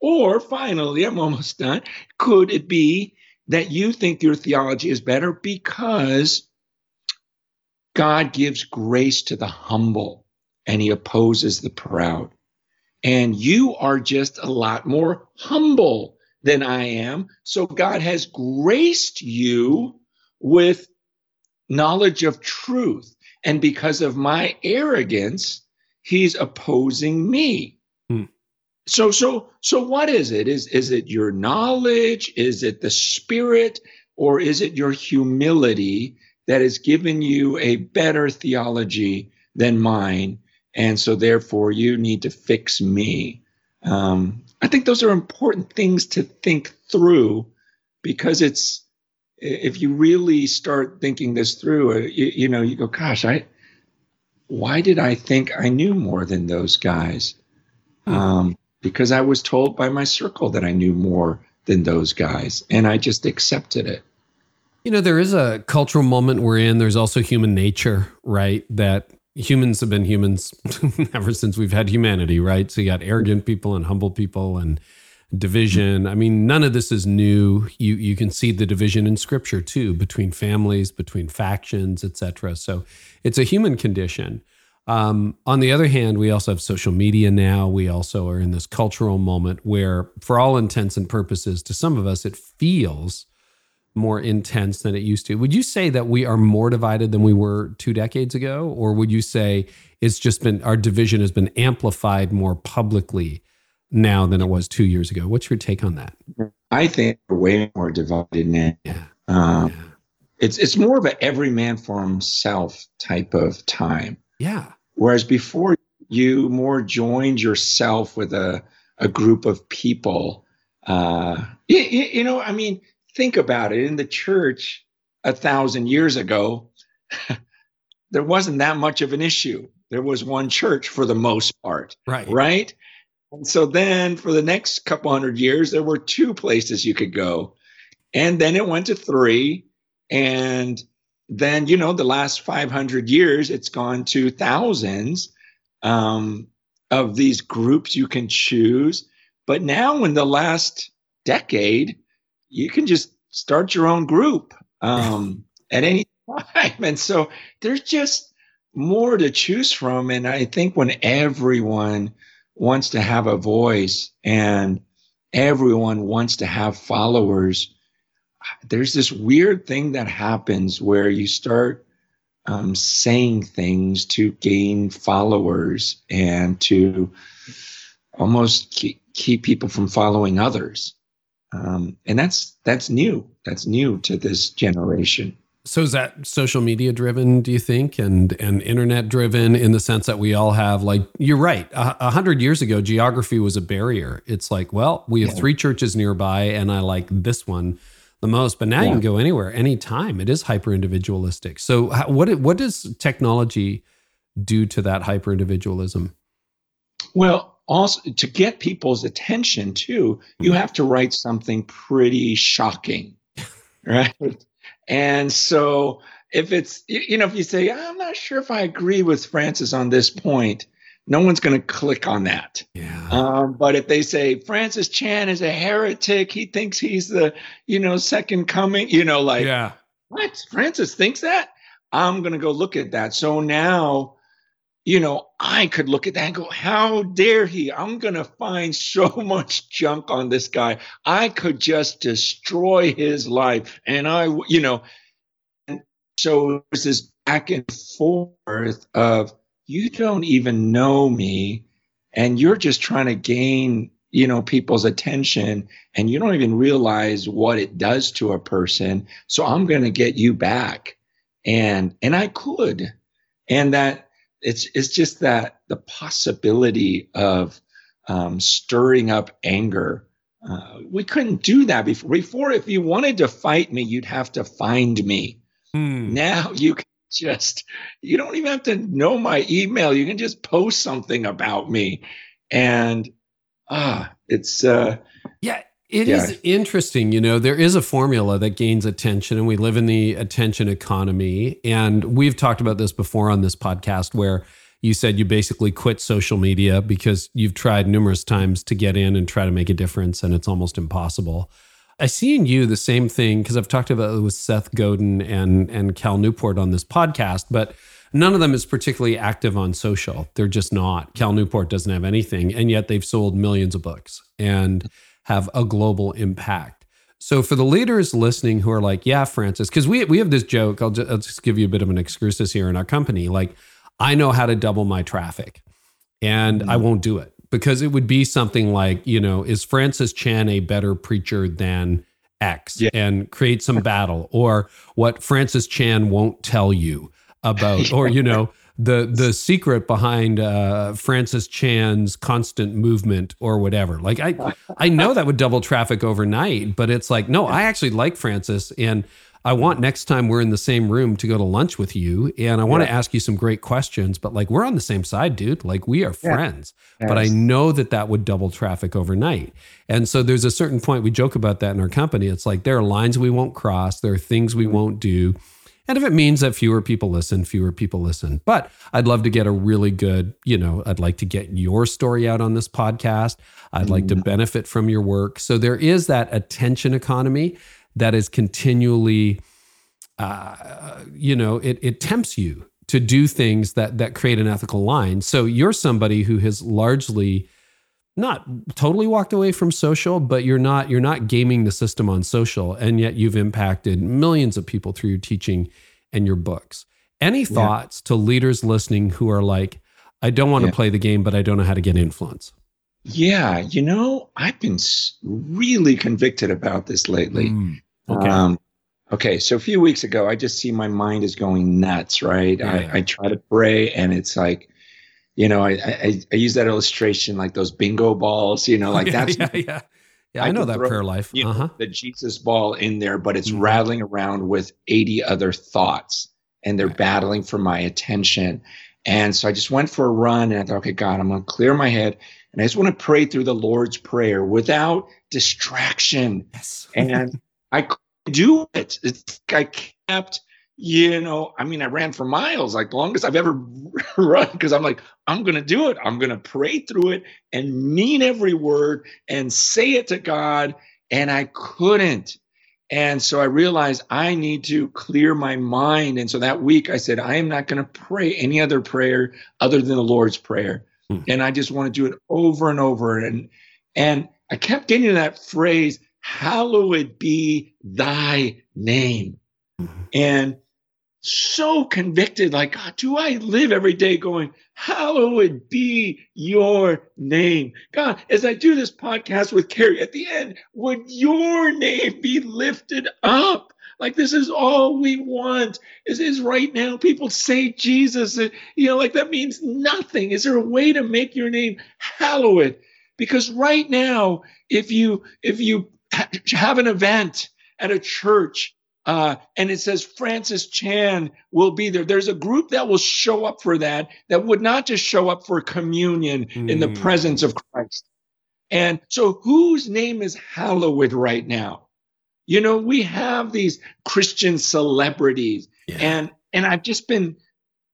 Or finally, I'm almost done. Could it be that you think your theology is better because God gives grace to the humble? and he opposes the proud. And you are just a lot more humble than I am. So God has graced you with knowledge of truth. And because of my arrogance, he's opposing me. Hmm. So, so, so what is it? Is, is it your knowledge? Is it the spirit? Or is it your humility that has given you a better theology than mine? And so, therefore, you need to fix me. Um, I think those are important things to think through because it's, if you really start thinking this through, uh, you, you know, you go, gosh, I, why did I think I knew more than those guys? Um, because I was told by my circle that I knew more than those guys, and I just accepted it. You know, there is a cultural moment we're in. There's also human nature, right? That humans have been humans ever since we've had humanity, right? So you got arrogant people and humble people and division. I mean, none of this is new. You you can see the division in scripture too between families, between factions, etc. So it's a human condition. Um, on the other hand, we also have social media now. We also are in this cultural moment where, for all intents and purposes, to some of us, it feels more intense than it used to. Would you say that we are more divided than we were two decades ago? Or would you say it's just been our division has been amplified more publicly now than it was two years ago? What's your take on that? I think we're way more divided now. Yeah. Um, yeah. It's it's more of a every man for himself type of time. Yeah. Whereas before you more joined yourself with a, a group of people. Uh, you, you know, I mean, think about it in the church a thousand years ago, there wasn't that much of an issue. There was one church for the most part. Right. Right. And so then for the next couple hundred years, there were two places you could go. And then it went to three. And then, you know, the last 500 years, it's gone to thousands um, of these groups you can choose. But now, in the last decade, you can just start your own group um, at any time. And so there's just more to choose from. And I think when everyone wants to have a voice and everyone wants to have followers, there's this weird thing that happens where you start um, saying things to gain followers and to almost keep, keep people from following others. Um, and that's that's new. That's new to this generation. So is that social media driven? Do you think, and and internet driven in the sense that we all have like you're right. A, a hundred years ago, geography was a barrier. It's like, well, we have yeah. three churches nearby, and I like this one the most. But now yeah. you can go anywhere, anytime. It is hyper individualistic. So how, what what does technology do to that hyper individualism? Well, also to get people's attention too, you have to write something pretty shocking, right? and so if it's you know if you say I'm not sure if I agree with Francis on this point, no one's going to click on that. Yeah. Um, but if they say Francis Chan is a heretic, he thinks he's the you know second coming, you know, like yeah, what Francis thinks that. I'm going to go look at that. So now you know, I could look at that and go, how dare he? I'm going to find so much junk on this guy. I could just destroy his life. And I, you know, and so there's this back and forth of, you don't even know me and you're just trying to gain, you know people's attention and you don't even realize what it does to a person so i'm going to get you back and and i could and that it's it's just that the possibility of um, stirring up anger uh, we couldn't do that before before if you wanted to fight me you'd have to find me hmm. now you can just you don't even have to know my email you can just post something about me and ah, it's uh, yeah. It yeah. is interesting, you know, there is a formula that gains attention, and we live in the attention economy. And we've talked about this before on this podcast where you said you basically quit social media because you've tried numerous times to get in and try to make a difference, and it's almost impossible. I see in you the same thing because I've talked about it with Seth Godin and and Cal Newport on this podcast, but None of them is particularly active on social. They're just not. Cal Newport doesn't have anything, and yet they've sold millions of books and have a global impact. So for the leaders listening who are like, yeah, Francis, because we we have this joke. I'll just, I'll just give you a bit of an excursus here in our company. Like, I know how to double my traffic, and mm-hmm. I won't do it because it would be something like, you know, is Francis Chan a better preacher than X, yeah. and create some battle, or what Francis Chan won't tell you about, or you know, the the secret behind uh, Francis Chan's constant movement or whatever. Like I I know that would double traffic overnight, but it's like no, I actually like Francis and. I want next time we're in the same room to go to lunch with you and I want yeah. to ask you some great questions, but like we're on the same side, dude. Like we are friends. Yeah. Yes. But I know that that would double traffic overnight. And so there's a certain point we joke about that in our company. It's like there are lines we won't cross, there are things we mm-hmm. won't do. And if it means that fewer people listen, fewer people listen. But I'd love to get a really good, you know, I'd like to get your story out on this podcast. I'd like to mm. benefit from your work. So there is that attention economy that is continually, uh, you know, it, it tempts you to do things that that create an ethical line. So you're somebody who has largely not totally walked away from social but you're not you're not gaming the system on social and yet you've impacted millions of people through your teaching and your books any thoughts yeah. to leaders listening who are like i don't want yeah. to play the game but i don't know how to get influence yeah you know i've been really convicted about this lately mm, okay um, okay so a few weeks ago i just see my mind is going nuts right yeah. I, I try to pray and it's like you know, I, I, I use that illustration like those bingo balls, you know, like yeah, that's yeah, yeah. Yeah, I, I know that throw, prayer life. Uh-huh. know, the Jesus ball in there, but it's mm-hmm. rattling around with 80 other thoughts and they're right. battling for my attention. And so I just went for a run and I thought, okay, God, I'm going to clear my head. And I just want to pray through the Lord's Prayer without distraction. Yes. and I could do it. It's like I kept you know, I mean, I ran for miles, like the longest I've ever run, because I'm like, I'm going to do it. I'm going to pray through it and mean every word and say it to God. And I couldn't. And so I realized I need to clear my mind. And so that week I said, I am not going to pray any other prayer other than the Lord's Prayer. Hmm. And I just want to do it over and over. And, and I kept getting that phrase, hallowed be thy name. Mm-hmm. And so convicted, like, God, do I live every day going, hallowed be your name? God, as I do this podcast with Carey at the end, would your name be lifted up? Like this is all we want. Is is right now people say Jesus, uh, you know, like that means nothing. Is there a way to make your name hallowed? Because right now, if you if you have an event at a church uh, and it says Francis Chan will be there. There's a group that will show up for that, that would not just show up for communion mm. in the hmm. presence of Christ. And so, whose name is hallowed right now? You know, we have these Christian celebrities, yeah. and and I've just been,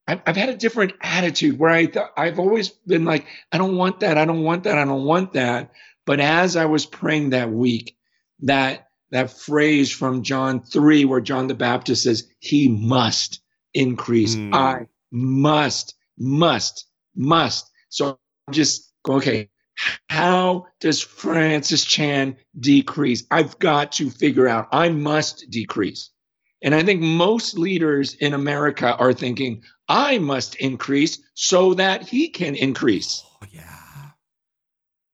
I've, I've had a different attitude where I th- I've always been like, I don't want that, I don't want that, I don't want that. But as I was praying that week, that that phrase from John 3, where John the Baptist says, He must increase. Mm. I must, must, must. So I'm just okay. How does Francis Chan decrease? I've got to figure out. I must decrease. And I think most leaders in America are thinking, I must increase so that he can increase. Oh, yeah.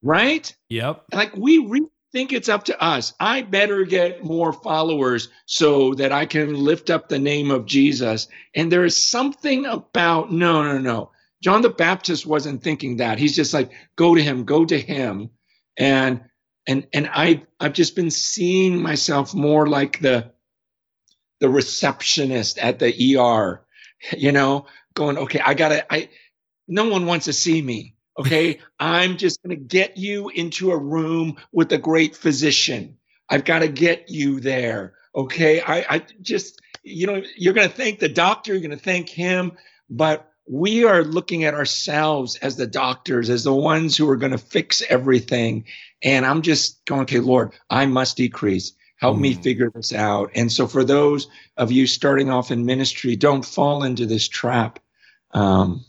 right? Yep. Like we re- think it's up to us. I better get more followers so that I can lift up the name of Jesus. And there is something about no, no, no. John the Baptist wasn't thinking that. He's just like, go to him, go to him. And and and I I've just been seeing myself more like the the receptionist at the ER, you know, going, okay, I gotta I no one wants to see me. Okay. I'm just gonna get you into a room with a great physician. I've got to get you there. Okay. I, I just, you know, you're gonna thank the doctor, you're gonna thank him, but we are looking at ourselves as the doctors, as the ones who are going to fix everything. And I'm just going, okay, Lord, I must decrease. Help mm. me figure this out. And so, for those of you starting off in ministry, don't fall into this trap. Um,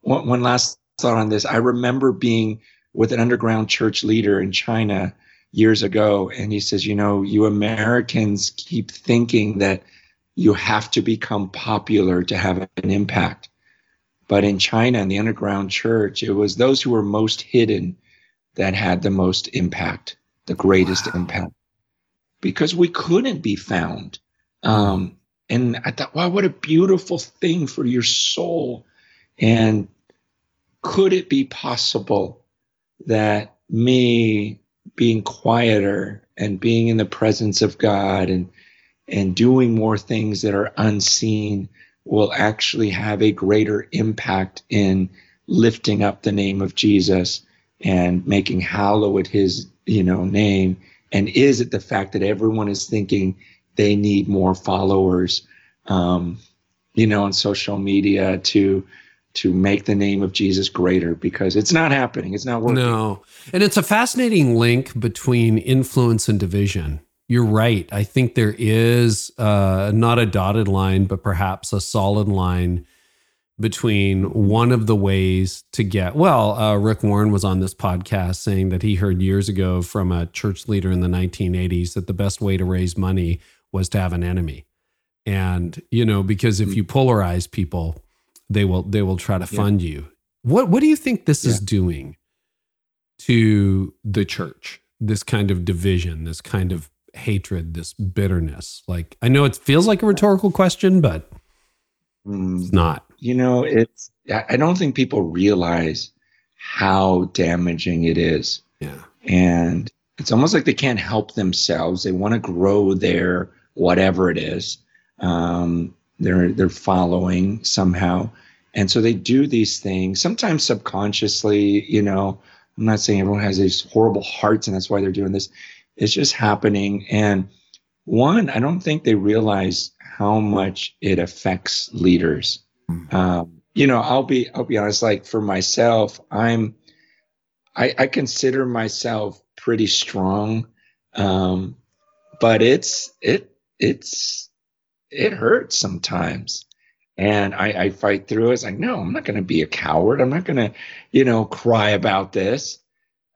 one, one last thought on this. I remember being with an underground church leader in China years ago, and he says, You know, you Americans keep thinking that you have to become popular to have an impact. But in China, in the underground church, it was those who were most hidden that had the most impact, the greatest wow. impact, because we couldn't be found. Um, and I thought, wow, what a beautiful thing for your soul. And could it be possible that me being quieter and being in the presence of God and and doing more things that are unseen will actually have a greater impact in lifting up the name of Jesus and making hallowed his you know name? And is it the fact that everyone is thinking they need more followers um, you know on social media to to make the name of Jesus greater because it's not happening. It's not working. No. And it's a fascinating link between influence and division. You're right. I think there is uh, not a dotted line, but perhaps a solid line between one of the ways to get. Well, uh, Rick Warren was on this podcast saying that he heard years ago from a church leader in the 1980s that the best way to raise money was to have an enemy. And, you know, because if hmm. you polarize people, they will they will try to fund yeah. you. What what do you think this yeah. is doing to the church? This kind of division, this kind of hatred, this bitterness. Like I know it feels like a rhetorical question, but mm, it's not. You know, it's I don't think people realize how damaging it is. Yeah. And it's almost like they can't help themselves. They want to grow their whatever it is. Um, they're they're following somehow. And so they do these things sometimes subconsciously you know i'm not saying everyone has these horrible hearts and that's why they're doing this. It's just happening. And one i don't think they realize how much it affects leaders. Mm-hmm. um, you know i'll be i'll be honest like for myself i'm i, I consider myself pretty strong. Um, but it's it it's it hurts sometimes. And I, I fight through it. It's like, no, I'm not going to be a coward. I'm not going to, you know, cry about this.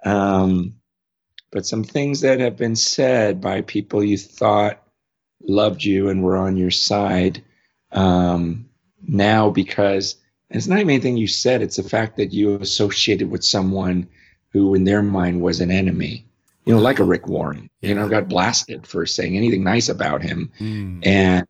Um, but some things that have been said by people you thought loved you and were on your side um, now because it's not even anything you said, it's the fact that you associated with someone who, in their mind, was an enemy. You know, like a Rick Warren, you know, got blasted for saying anything nice about him. Mm. And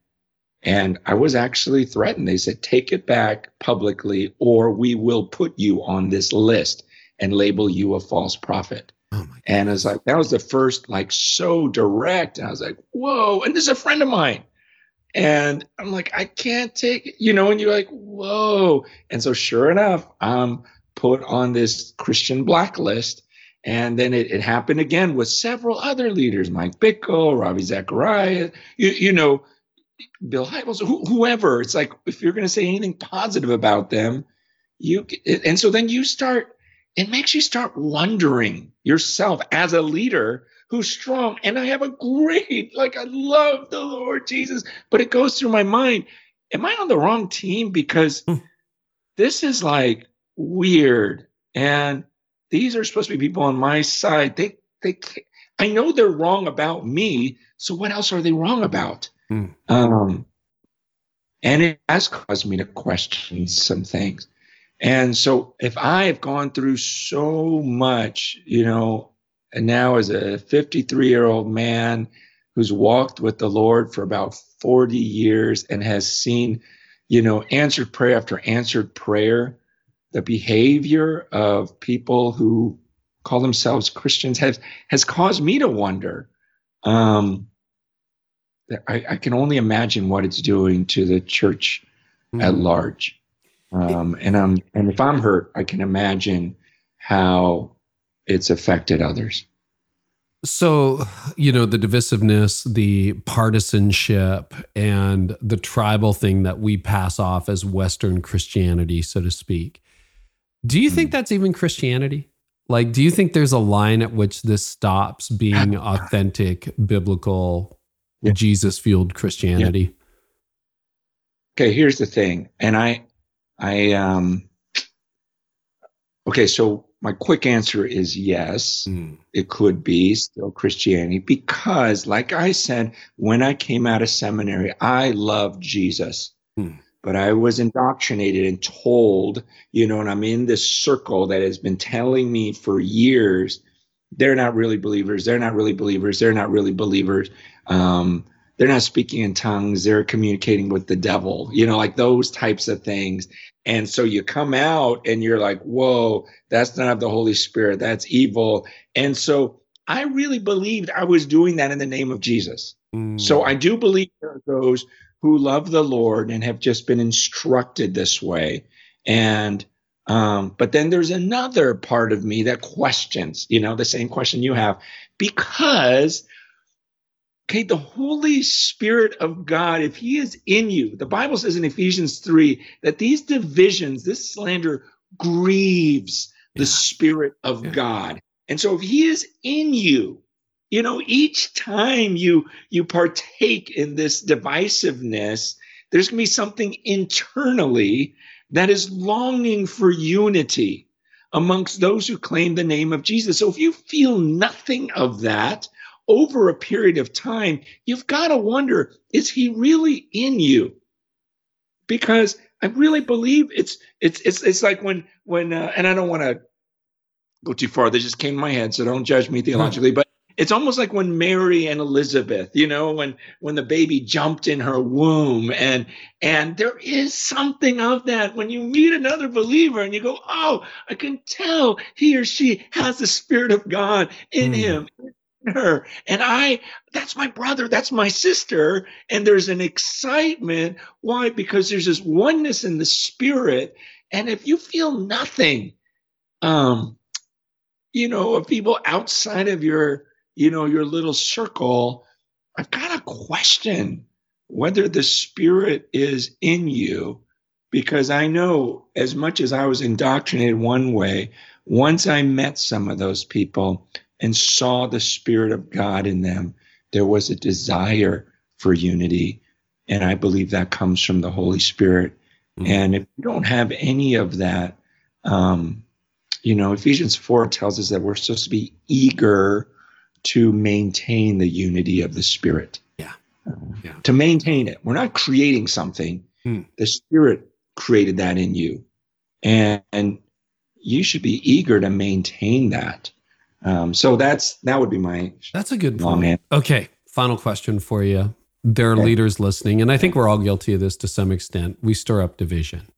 and I was actually threatened. They said, take it back publicly, or we will put you on this list and label you a false prophet. Oh and was like, that was the first, like, so direct. And I was like, whoa. And this is a friend of mine. And I'm like, I can't take it, you know, and you're like, whoa. And so, sure enough, I'm put on this Christian blacklist. And then it, it happened again with several other leaders, Mike Bickle, Ravi Zacharias, you, you know, Bill Hybels, wh- whoever. It's like if you're going to say anything positive about them, you and so then you start. It makes you start wondering yourself as a leader who's strong. And I have a great, like I love the Lord Jesus, but it goes through my mind. Am I on the wrong team? Because mm. this is like weird. And these are supposed to be people on my side. They they I know they're wrong about me. So what else are they wrong about? Mm. Um, and it has caused me to question some things. And so if I have gone through so much, you know, and now as a 53 year old man who's walked with the Lord for about 40 years and has seen, you know, answered prayer after answered prayer, the behavior of people who call themselves Christians has has caused me to wonder. Um, I, I can only imagine what it's doing to the church mm. at large. Um, and I'm and if I'm hurt, I can imagine how it's affected others. So, you know, the divisiveness, the partisanship, and the tribal thing that we pass off as Western Christianity, so to speak. Do you think hmm. that's even Christianity? Like, do you think there's a line at which this stops being authentic, biblical, yeah. Jesus fueled Christianity? Yeah. Okay, here's the thing. And I, I, um, okay, so my quick answer is yes, mm. it could be still Christianity because, like I said, when I came out of seminary, I loved Jesus. Mm. But I was indoctrinated and told, you know, and I'm in this circle that has been telling me for years, they're not really believers. They're not really believers. They're not really believers. Um, they're not speaking in tongues. They're communicating with the devil, you know, like those types of things. And so you come out and you're like, whoa, that's not the Holy Spirit. That's evil. And so I really believed I was doing that in the name of Jesus. Mm. So I do believe there are those who love the Lord and have just been instructed this way. And, um, but then there's another part of me that questions, you know, the same question you have, because Okay, the Holy Spirit of God, if He is in you, the Bible says in Ephesians 3 that these divisions, this slander grieves the yeah. Spirit of yeah. God. And so if He is in you, you know, each time you you partake in this divisiveness, there's going to be something internally that is longing for unity amongst those who claim the name of Jesus. So if you feel nothing of that, over a period of time, you've got to wonder is he really in you? Because I really believe it's it's it's it's like when when uh, and I don't want to go too far. They just came to my head, so don't judge me theologically. But it's almost like when Mary and Elizabeth, you know, when when the baby jumped in her womb, and and there is something of that when you meet another believer and you go, oh, I can tell he or she has the Spirit of God in mm. him in her. And I, that's my brother, that's my sister. And there's an excitement. Why? Because there's this oneness in the spirit. And if you feel nothing, um, you know, of people outside of your, you know, your little circle, I've got a question whether the spirit is in you. Because I know as much as I was indoctrinated one way, once I met some of those people, and saw the Spirit of God in them, there was a desire for unity. And I believe that comes from the Holy Spirit. Mm-hmm. And if you don't have any of that, um, you know, Ephesians 4 tells us that we're supposed to be eager to maintain the unity of the Spirit. Yeah. yeah. To maintain it. We're not creating something. Mm. The Spirit created that in you. And, and you should be eager to maintain that. Um, so that's that would be my that's a good point. Man. Okay, final question for you. There are okay. leaders listening, and I think we're all guilty of this to some extent. We stir up division.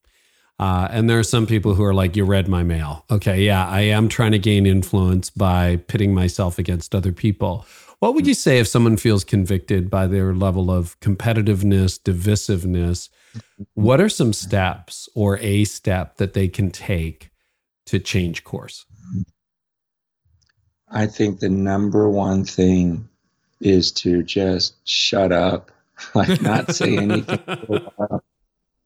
Uh, and there are some people who are like, you read my mail. Okay, yeah, I am trying to gain influence by pitting myself against other people. What would you say if someone feels convicted by their level of competitiveness, divisiveness? What are some steps or a step that they can take to change course? I think the number one thing is to just shut up, like not say anything.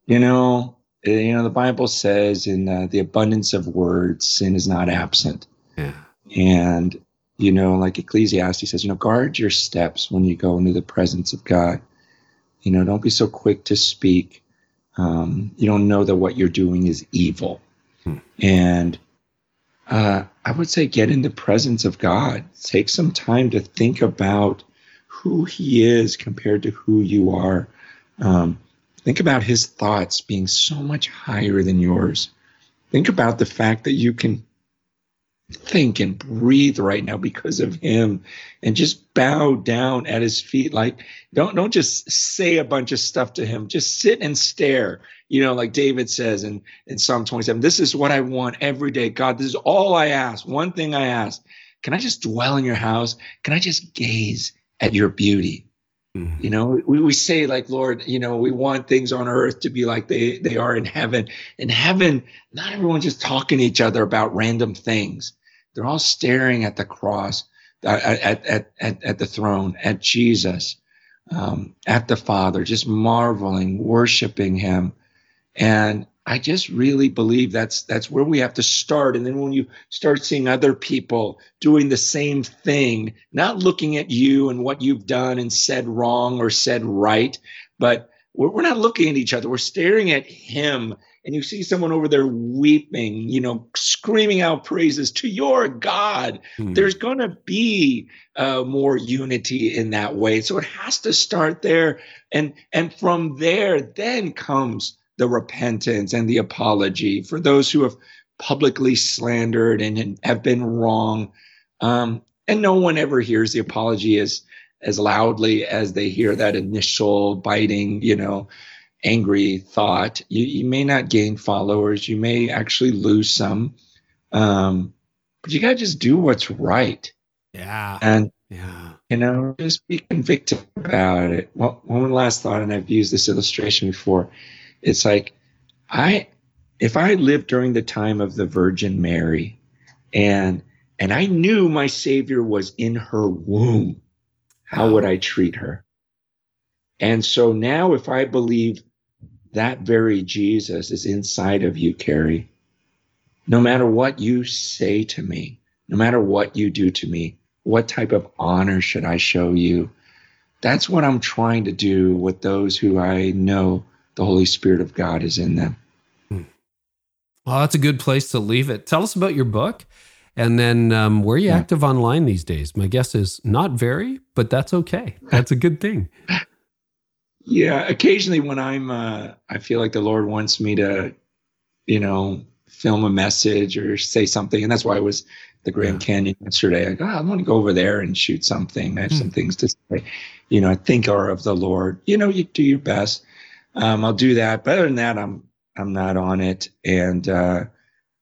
you know, you know the Bible says in uh, the abundance of words, sin is not absent. Yeah. And you know, like Ecclesiastes says, you know, guard your steps when you go into the presence of God. You know, don't be so quick to speak. Um, you don't know that what you're doing is evil. Hmm. And uh, I would say get in the presence of God. Take some time to think about who He is compared to who you are. Um, think about His thoughts being so much higher than yours. Think about the fact that you can think and breathe right now because of him and just bow down at his feet. Like don't don't just say a bunch of stuff to him. Just sit and stare. You know like david says in in psalm 27 this is what i want every day. God this is all i ask one thing i ask. Can i just dwell in your house? Can i just gaze at your beauty. You know we, we say like lord you know we want things on earth to be like they they are in heaven. In heaven not everyone's just talking to each other about random things. They're all staring at the cross, uh, at, at, at, at the throne, at Jesus, um, at the Father, just marveling, worshiping Him. And I just really believe that's that's where we have to start. And then when you start seeing other people doing the same thing, not looking at you and what you've done and said wrong or said right, but we're, we're not looking at each other. We're staring at Him and you see someone over there weeping, you know, screaming out praises to your God, hmm. there's going to be uh, more unity in that way. So it has to start there, and and from there, then comes the repentance and the apology for those who have publicly slandered and have been wrong. Um, and no one ever hears the apology as as loudly as they hear that initial biting, you know, angry thought, you, you may not gain followers. You may actually lose some. Um, but you got to just do what's right. Yeah. And, yeah. you know, just be convicted about it. Well, one last thought, and I've used this illustration before. It's like, I, if I lived during the time of the Virgin Mary and, and I knew my Savior was in her womb, how would I treat her? And so now, if I believe that very Jesus is inside of you, Carey. No matter what you say to me, no matter what you do to me, what type of honor should I show you? That's what I'm trying to do with those who I know the Holy Spirit of God is in them. Hmm. Well, that's a good place to leave it. Tell us about your book and then um, where are you yeah. active online these days? My guess is not very, but that's okay. That's a good thing. Yeah, occasionally when I'm, uh, I feel like the Lord wants me to, you know, film a message or say something, and that's why I was the Grand yeah. Canyon yesterday. I go, oh, I want to go over there and shoot something. I have mm. some things to say, you know, I think are of the Lord. You know, you do your best. Um, I'll do that. But other than that, I'm I'm not on it. And uh,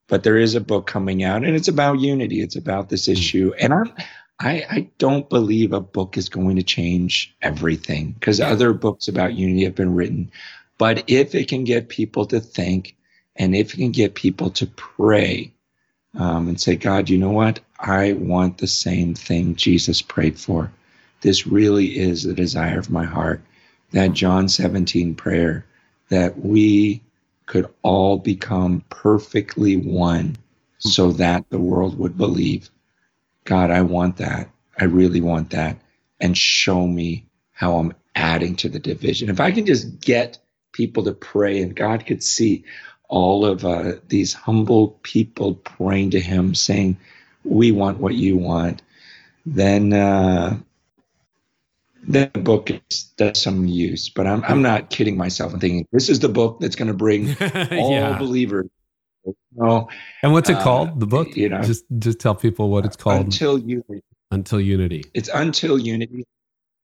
but there is a book coming out, and it's about unity. It's about this hmm. issue, and I'm I, I don't believe a book is going to change everything because other books about unity have been written. But if it can get people to think and if it can get people to pray um, and say, God, you know what? I want the same thing Jesus prayed for. This really is the desire of my heart. That John 17 prayer that we could all become perfectly one so that the world would believe. God, I want that. I really want that. And show me how I'm adding to the division. If I can just get people to pray and God could see all of uh, these humble people praying to Him, saying, We want what you want, then. Uh, the book is, does some use, but I'm I'm not kidding myself and thinking this is the book that's going to bring all yeah. believers no. And what's it uh, called? The book? You know, just just tell people what it's called. Until unity. Until unity. It's until unity.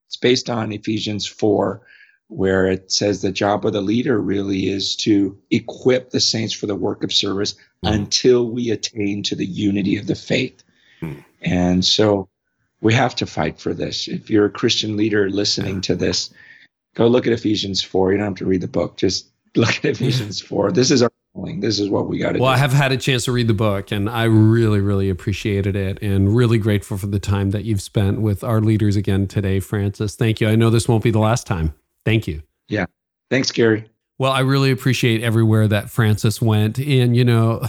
It's based on Ephesians four, where it says the job of the leader really is to equip the saints for the work of service mm. until we attain to the unity of the faith. Mm. And so we have to fight for this. If you're a Christian leader listening to this, go look at Ephesians 4. You don't have to read the book. Just look at Ephesians 4. This is our calling. this is what we got to do. well, do. I have had a chance to read the book and I really, really appreciated it and really grateful for the time that you've spent with our leaders again today, Francis. Thank you. I know this won't be the last time. Thank you. Yeah. Thanks, Carey. Well, I really appreciate everywhere that Francis went. And, you know,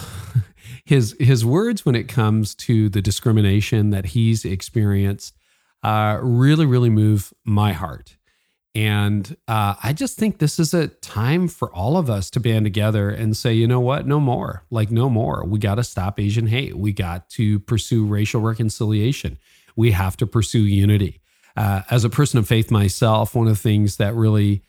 his his words when it comes to the discrimination that he's experienced uh, really, really move my heart. And uh, I just think this is a time for all of us to band together and say, you know what, no more. Like, no more. We got to stop Asian hate. We got to pursue racial reconciliation. We have to pursue unity. Uh, as a person of faith myself, one of the things that really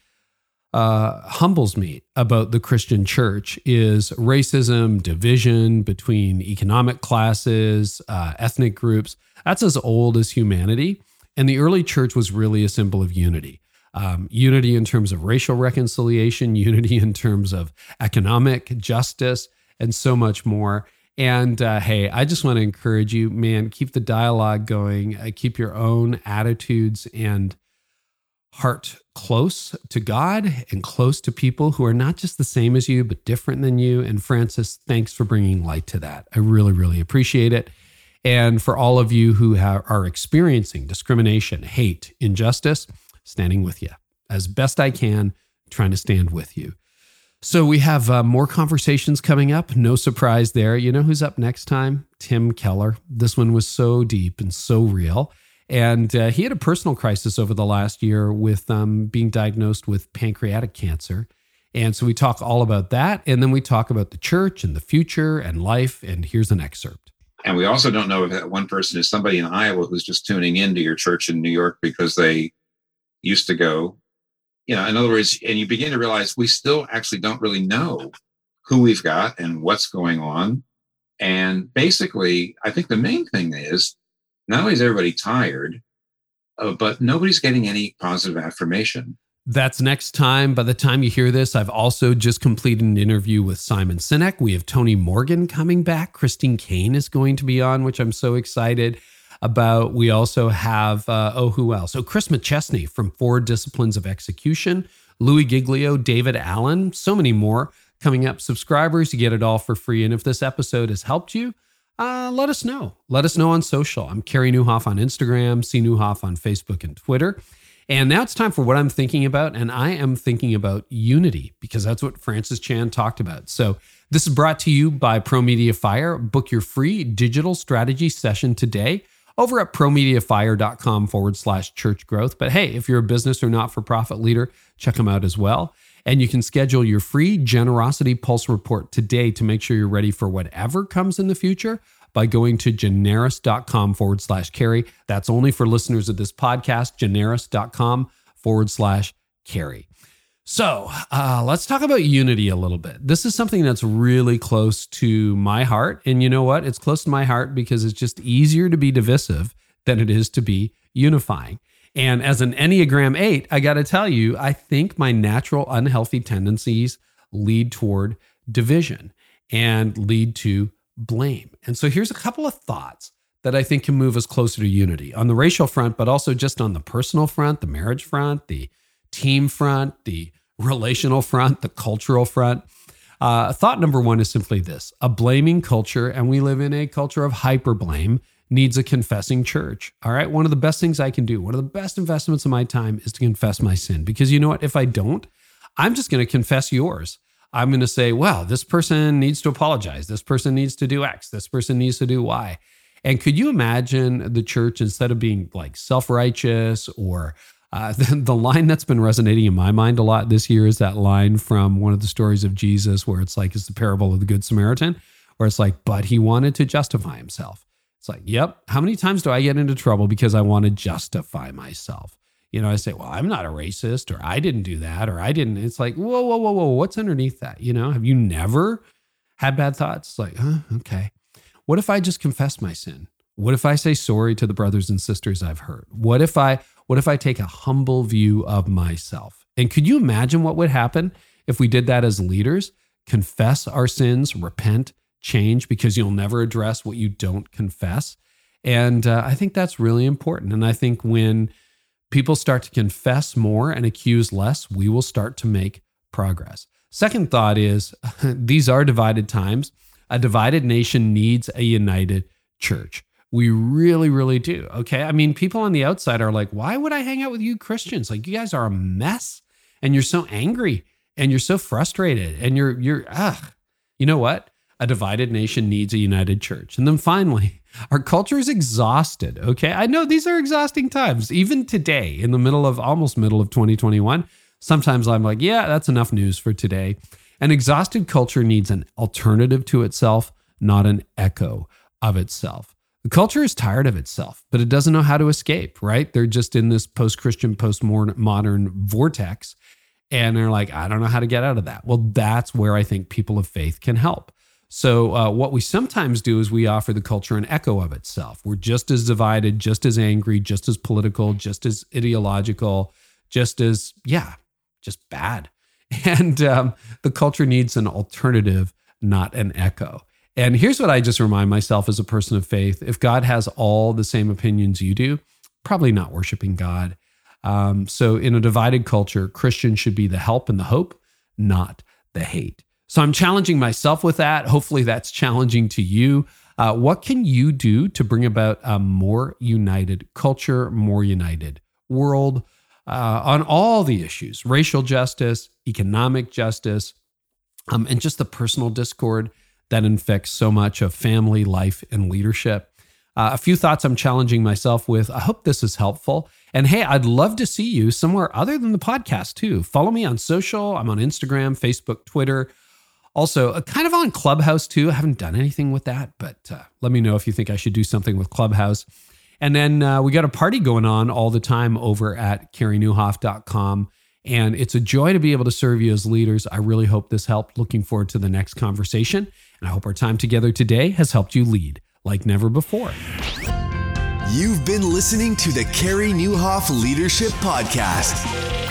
uh, humbles me about the Christian church is racism, division between economic classes, uh, ethnic groups. That's as old as humanity. And the early church was really a symbol of unity. Um, unity in terms of racial reconciliation, unity in terms of economic justice, and so much more. And uh, hey, I just want to encourage you, man, keep the dialogue going, uh, keep your own attitudes and heart close to God and close to people who are not just the same as you, but different than you. And Francis, thanks for bringing light to that. I really, really appreciate it. And for all of you who are experiencing discrimination, hate, injustice, standing with you as best I can, trying to stand with you. So we have uh, more conversations coming up. No surprise there. You know who's up next time? Tim Keller. This one was so deep and so real. And uh, he had a personal crisis over the last year with um, being diagnosed with pancreatic cancer. And so we talk all about that. And then we talk about the church and the future and life. And here's an excerpt. And we also don't know if that one person is somebody in Iowa who's just tuning into your church in New York because they used to go. You know, in other words, and you begin to realize we still actually don't really know who we've got and what's going on. And basically, I think the main thing is not only is everybody tired, uh, but nobody's getting any positive affirmation. That's next time. By the time you hear this, I've also just completed an interview with Simon Sinek. We have Tony Morgan coming back. Christine Kane is going to be on, which I'm so excited about. We also have, uh, oh, who else? So, Chris McChesney from Four Disciplines of Execution, Louis Giglio, David Allen, so many more coming up. Subscribers, you get it all for free. And if this episode has helped you, uh, let us know. Let us know on social. I'm Carey Nieuwhof on Instagram, C Nieuwhof on Facebook and Twitter. And now it's time for what I'm thinking about. And I am thinking about unity because that's what Francis Chan talked about. So this is brought to you by Pro Media Fire. Book your free digital strategy session today over at promediafire.com forward slash church growth. But hey, if you're a business or not for profit leader, check them out as well. And you can schedule your free Generosity Pulse report today to make sure you're ready for whatever comes in the future by going to generis.com forward slash carey. That's only for listeners of this podcast, generis.com forward slash carey. So uh, let's talk about unity a little bit. This is something that's really close to my heart. And you know what? It's close to my heart because it's just easier to be divisive than it is to be unifying. And as an Enneagram 8, I got to tell you, I think my natural unhealthy tendencies lead toward division and lead to blame. And so here's a couple of thoughts that I think can move us closer to unity on the racial front, but also just on the personal front, the marriage front, the team front, the relational front, the cultural front. Uh, thought number one is simply this a blaming culture, and we live in a culture of hyper blame needs a confessing church. All right. One of the best things I can do, one of the best investments of my time is to confess my sin. Because you know what? If I don't, I'm just going to confess yours. I'm going to say, well, this person needs to apologize. This person needs to do X. This person needs to do Y. And could you imagine the church, instead of being like self righteous or uh, the, the, line that's been resonating in my mind a lot this year is that line from one of the stories of Jesus where it's like, it's the parable of the Good Samaritan, where it's like, but he wanted to justify himself. It's like, yep. How many times do I get into trouble because I want to justify myself? You know, I say, well, I'm not a racist, or I didn't do that, or I didn't. It's like, whoa, whoa, whoa, whoa. What's underneath that? You know, have you never had bad thoughts? Like, huh, okay. What if I just confess my sin? What if I say sorry to the brothers and sisters I've hurt? What if I what if I take a humble view of myself? And could you imagine what would happen if we did that as leaders? Confess our sins, repent, change because you'll never address what you don't confess. And uh, I think that's really important. And I think when people start to confess more and accuse less, we will start to make progress. Second thought is these are divided times. A divided nation needs a united church. We really, really do. Okay. I mean, people on the outside are like, why would I hang out with you Christians? Like, you guys are a mess and you're so angry and you're so frustrated and you're, you're, ugh. You know what? A divided nation needs a united church. And then finally, our culture is exhausted. Okay. I know these are exhausting times. Even today, in the middle of almost middle of 2021, sometimes I'm like, yeah, that's enough news for today. An exhausted culture needs an alternative to itself, not an echo of itself. The culture is tired of itself, but it doesn't know how to escape, right? They're just in this post Christian, post modern vortex. and they're like, I don't know how to get out of that. Well, that's where I think people of faith can help. So, uh, what we sometimes do is we offer the culture an echo of itself. We're just as divided, just as angry, just as political, just as ideological, just as, yeah, just bad. And um, the culture needs an alternative, not an echo. And here's what I just remind myself as a person of faith if God has all the same opinions you do, probably not worshiping God. Um, so, in a divided culture, Christians should be the help and the hope, not the hate. So, I'm challenging myself with that. Hopefully, that's challenging to you. Uh, what can you do to bring about a more united culture, more united world uh, on all the issues racial justice, economic justice, um, and just the personal discord that infects so much of family life and leadership? Uh, a few thoughts I'm challenging myself with. I hope this is helpful. And hey, I'd love to see you somewhere other than the podcast too. Follow me on social. I'm on Instagram, Facebook, Twitter. Also, uh, kind of on Clubhouse too. I haven't done anything with that, but uh, let me know if you think I should do something with Clubhouse. And then uh, we got a party going on all the time over at careynieuwhof.com. And it's a joy to be able to serve you as leaders. I really hope this helped. Looking forward to the next conversation. And I hope our time together today has helped you lead like never before. You've been listening to the Carey Nieuwhof Leadership Podcast.